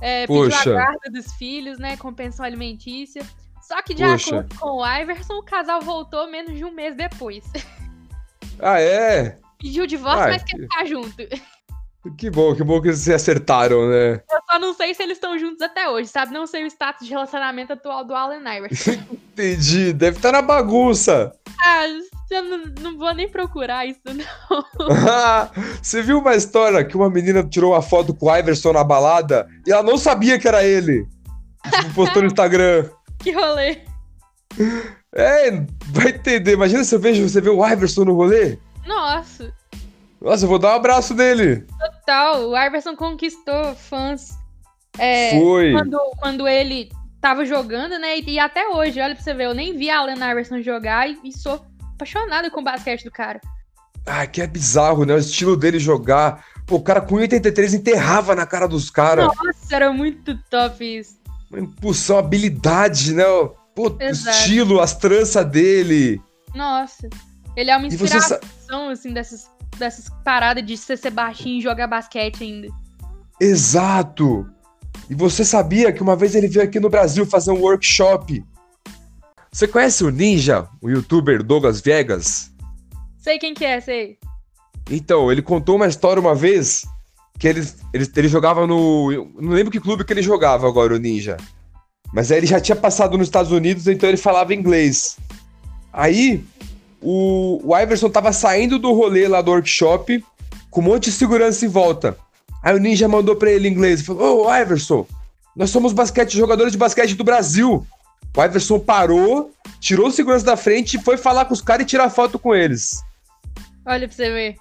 É, pediu a guarda dos filhos, né? Com pensão alimentícia. Só que, de Poxa. acordo com o Iverson, o casal voltou menos de um mês depois. Ah, é? Pediu o divórcio, mas quer ficar junto. Que bom, que bom que eles se acertaram, né? Eu só não sei se eles estão juntos até hoje, sabe? Não sei o status de relacionamento atual do Allen Iverson. Entendi, deve estar na bagunça. Ah, eu não, não vou nem procurar isso, não. Você viu uma história que uma menina tirou uma foto com o Iverson na balada e ela não sabia que era ele? Tipo, postou no Instagram. que rolê. É, vai entender. Imagina se eu vejo, você vê o Iverson no rolê. Nossa. Nossa, eu vou dar um abraço nele. Total, o Iverson conquistou fãs. É, Foi. Quando, quando ele tava jogando, né? E, e, até hoje, olha pra você ver, eu nem vi a Allen Iverson jogar e, e sou apaixonada com o basquete do cara. Ah, que é bizarro, né? O estilo dele jogar. Pô, o cara com 83 enterrava na cara dos caras. Nossa, era muito top isso. Uma impulsão, habilidade, né? Pô, o estilo, as tranças dele. Nossa. Ele é uma inspiração, assim, dessas, dessas paradas de você ser baixinho e jogar basquete ainda. Exato! E você sabia que uma vez ele veio aqui no Brasil fazer um workshop? Você conhece o Ninja, o youtuber Douglas Viegas? Sei quem que é, sei. Então, ele contou uma história uma vez que ele, ele, ele jogava no. Não lembro que clube que ele jogava agora, o Ninja. Mas aí ele já tinha passado nos Estados Unidos, então ele falava inglês. Aí o, o Iverson tava saindo do rolê lá do workshop com um monte de segurança em volta. Aí o Ninja mandou pra ele em inglês e falou: Ô, oh, Iverson, nós somos basquete, jogadores de basquete do Brasil. O Iverson parou, tirou o segurança da frente e foi falar com os caras e tirar foto com eles. Olha pra você ver.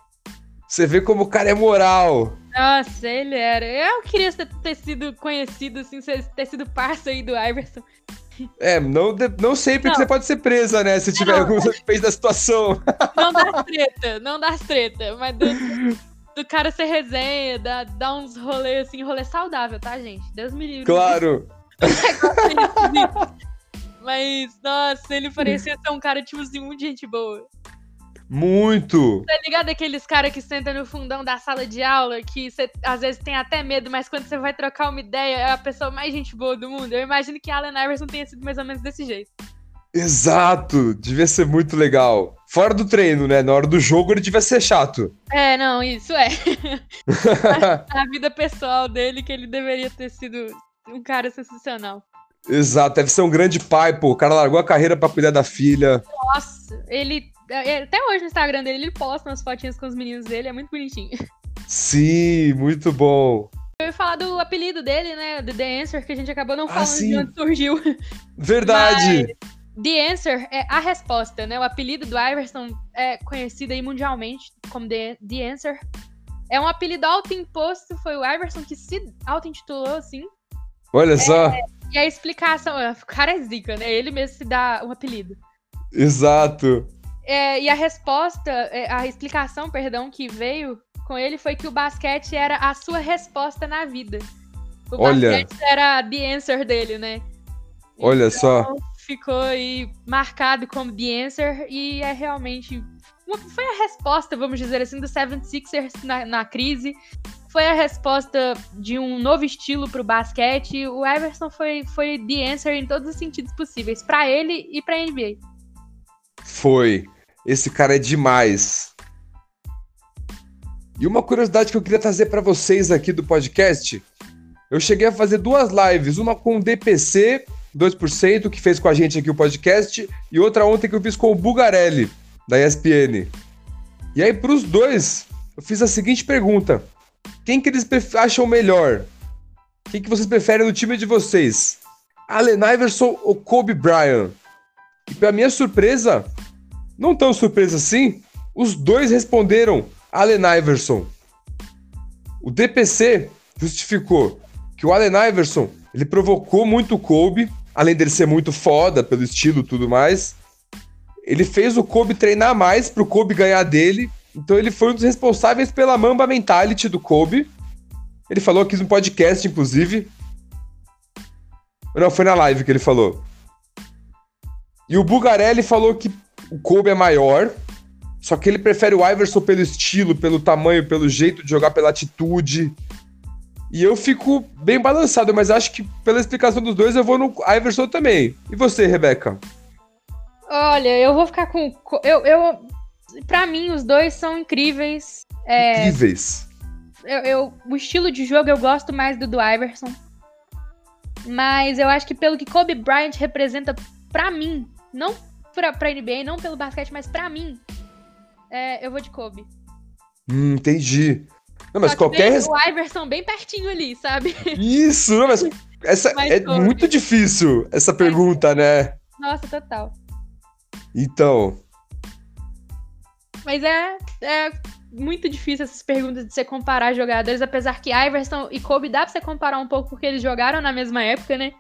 Você vê como o cara é moral. Nossa, ele era. Eu queria ter sido conhecido, assim, ter sido parça aí do Iverson. É, não, não sempre não. que você pode ser presa, né? Se tiver não. algum respeito da situação. Não dá treta, não dá treta. Mas do, do cara ser resenha, dá, dá uns rolês assim, rolê saudável, tá, gente? Deus me livre. Claro! Mas, nossa, ele parecia ser um cara, tipo assim, muito gente boa. Muito! Tá ligado aqueles caras que sentam no fundão da sala de aula, que você às vezes tem até medo, mas quando você vai trocar uma ideia, é a pessoa mais gente boa do mundo. Eu imagino que Allen Iverson tenha sido mais ou menos desse jeito. Exato! Devia ser muito legal. Fora do treino, né? Na hora do jogo ele devia ser chato. É, não, isso é. a, a vida pessoal dele, que ele deveria ter sido um cara sensacional. Exato, deve ser um grande pai, pô. O cara largou a carreira para cuidar da filha. Nossa, ele. É, até hoje no Instagram dele, ele posta umas fotinhas com os meninos dele, é muito bonitinho. Sim, muito bom. Eu ia falar do apelido dele, né? Do The Answer, que a gente acabou não ah, falando ah, de onde surgiu. Verdade! Mas The Answer é a resposta, né? O apelido do Iverson é conhecido aí mundialmente como The, The Answer. É um apelido autoimposto, foi o Iverson que se auto-intitulou assim. Olha só! É, e a explicação, o cara é zica, né? Ele mesmo se dá um apelido. Exato. É, e a resposta, é, a explicação, perdão, que veio com ele foi que o basquete era a sua resposta na vida. O Olha. basquete era the answer dele, né? Olha então, só. Ficou aí marcado como the answer e é realmente. Foi a resposta, vamos dizer assim, do 76ers na, na crise foi a resposta de um novo estilo para o basquete. O Everson foi, foi the answer em todos os sentidos possíveis, para ele e para a NBA. Foi. Esse cara é demais. E uma curiosidade que eu queria trazer para vocês aqui do podcast, eu cheguei a fazer duas lives, uma com o DPC 2%, que fez com a gente aqui o podcast, e outra ontem que eu fiz com o Bugarelli, da ESPN. E aí, para os dois, eu fiz a seguinte pergunta: quem que eles acham melhor? Quem que vocês preferem no time de vocês? Allen Iverson ou Kobe Bryant? E para minha surpresa, não tão surpresa assim, os dois responderam Allen Iverson. O DPC justificou que o Allen Iverson ele provocou muito o Kobe, além dele ser muito foda pelo estilo e tudo mais. Ele fez o Kobe treinar mais pro Kobe ganhar dele então ele foi um dos responsáveis pela Mamba Mentality do Kobe. Ele falou aqui no podcast, inclusive. Não, foi na live que ele falou. E o Bugarelli falou que o Kobe é maior, só que ele prefere o Iverson pelo estilo, pelo tamanho, pelo jeito de jogar, pela atitude. E eu fico bem balançado, mas acho que pela explicação dos dois eu vou no Iverson também. E você, Rebeca? Olha, eu vou ficar com. Eu, eu para mim, os dois são incríveis. É, incríveis. Eu, eu, o estilo de jogo eu gosto mais do do Iverson. Mas eu acho que pelo que Kobe Bryant representa para mim, não pra, pra NBA, não pelo basquete, mas para mim, é, eu vou de Kobe. Hum, entendi. Não, mas qualquer. O Iverson bem pertinho ali, sabe? Isso, não, mas essa mas é Kobe. muito difícil, essa pergunta, né? Nossa, total. Então, mas é, é muito difícil essas perguntas de você comparar jogadores, apesar que Iverson e Kobe dá pra você comparar um pouco porque eles jogaram na mesma época, né?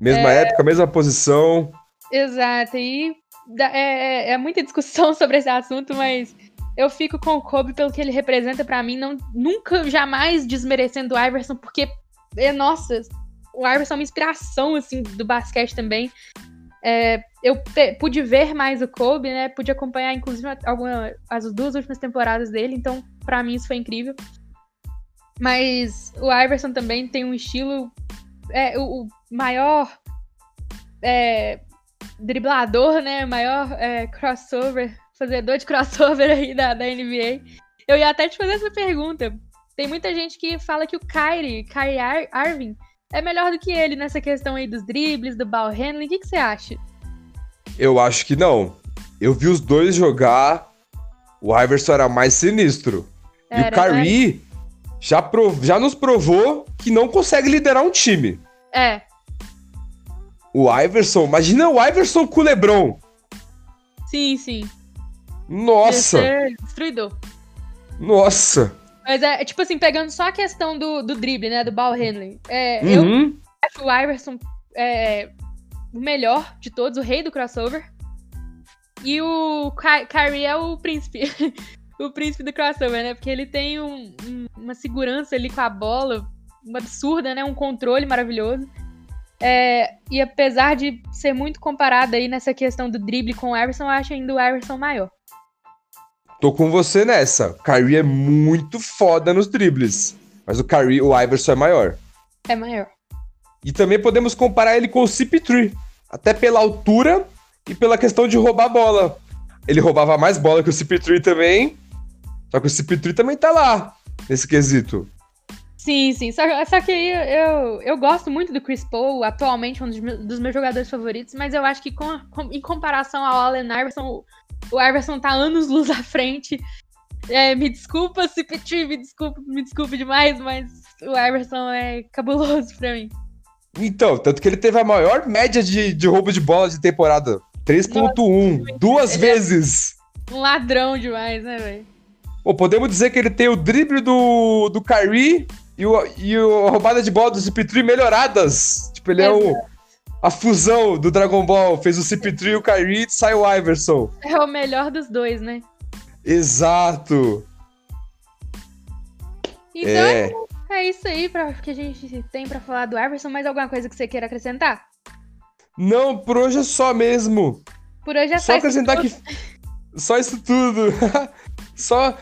Mesma é... época, mesma posição. Exato, e é, é, é, muita discussão sobre esse assunto, mas eu fico com o Kobe pelo que ele representa para mim, não, nunca, jamais desmerecendo o Iverson, porque, é, nossa, o Iverson é uma inspiração, assim, do basquete também. É, eu pude ver mais o Kobe, né? Pude acompanhar, inclusive, alguma, as duas últimas temporadas dele, então, para mim, isso foi incrível. Mas o Iverson também tem um estilo. É, o, o maior é, driblador, né? Maior é, crossover, fazedor de crossover aí da, da NBA. Eu ia até te fazer essa pergunta. Tem muita gente que fala que o Kyrie, Kyrie Ar Irving, é melhor do que ele nessa questão aí dos dribles, do ball handling. O que, que você acha? Eu acho que não. Eu vi os dois jogar. O Iverson era mais sinistro. Era, e o Kyrie né? já, prov... já nos provou que não consegue liderar um time. É. O Iverson, imagina o Iverson com o LeBron. Sim, sim. Nossa. Destruidor. Nossa. Mas é, tipo assim, pegando só a questão do, do drible, né? Do ball handling. É, uhum. Eu acho o Iverson é o melhor de todos, o rei do crossover. E o Ky Kyrie é o príncipe. o príncipe do crossover, né? Porque ele tem um, um, uma segurança ali com a bola uma absurda, né? Um controle maravilhoso. É, e apesar de ser muito comparado aí nessa questão do drible com o Iverson, eu acho ainda o Iverson maior. Tô com você nessa. O Kyrie é muito foda nos dribles. Mas o Kyrie, o Iverson é maior. É maior. E também podemos comparar ele com o CP3. Até pela altura e pela questão de roubar bola. Ele roubava mais bola que o CP3 também. Só que o CP3 também tá lá, nesse quesito. Sim, sim. Só, só que eu, eu gosto muito do Chris Paul, atualmente um dos meus, dos meus jogadores favoritos, mas eu acho que com, com, em comparação ao Allen Iverson, o, o Iverson tá anos luz à frente. É, me desculpa, CP3, me desculpa, me desculpe demais, mas o Iverson é cabuloso pra mim. Então, tanto que ele teve a maior média de, de roubo de bola de temporada. 3.1, duas ele é vezes. É um ladrão demais, né, velho? Podemos dizer que ele tem o drible do, do Kyrie e, o, e a roubada de bola do CP3 melhoradas. Tipo, ele é o, a fusão do Dragon Ball. Fez o CP3 e o Kyrie e sai o Iverson. É o melhor dos dois, né? Exato. Então é, é isso aí pra, que a gente tem para falar do Iverson. Mais alguma coisa que você queira acrescentar? Não, por hoje é só mesmo. Por hoje é só. Só acrescentar que. Só isso tudo. só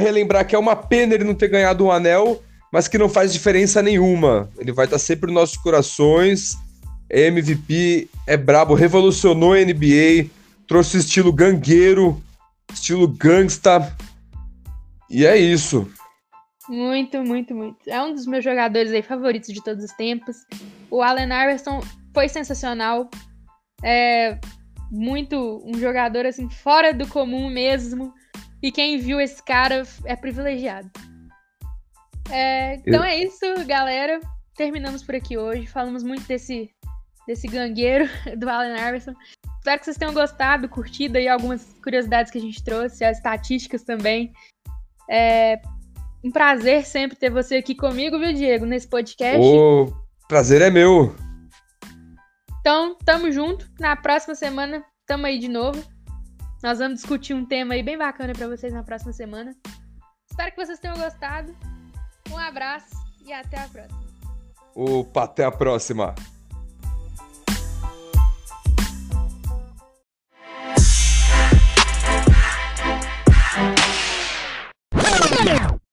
relembrar que é uma pena ele não ter ganhado um anel, mas que não faz diferença nenhuma. Ele vai estar sempre nos nossos corações. É MVP, é brabo, revolucionou a NBA, trouxe estilo gangueiro, estilo gangsta. E é isso. Muito, muito, muito. É um dos meus jogadores aí favoritos de todos os tempos. O Allen Iverson foi sensacional. É muito um jogador assim fora do comum mesmo. E quem viu esse cara é privilegiado. É, então é isso, galera. Terminamos por aqui hoje. Falamos muito desse, desse gangueiro do Allen Iverson. Espero que vocês tenham gostado, curtido aí algumas curiosidades que a gente trouxe, as estatísticas também. É um prazer sempre ter você aqui comigo, viu, Diego, nesse podcast. O prazer é meu. Então, tamo junto. Na próxima semana, tamo aí de novo. Nós vamos discutir um tema aí bem bacana para vocês na próxima semana. Espero que vocês tenham gostado. Um abraço e até a próxima. Opa, até a próxima.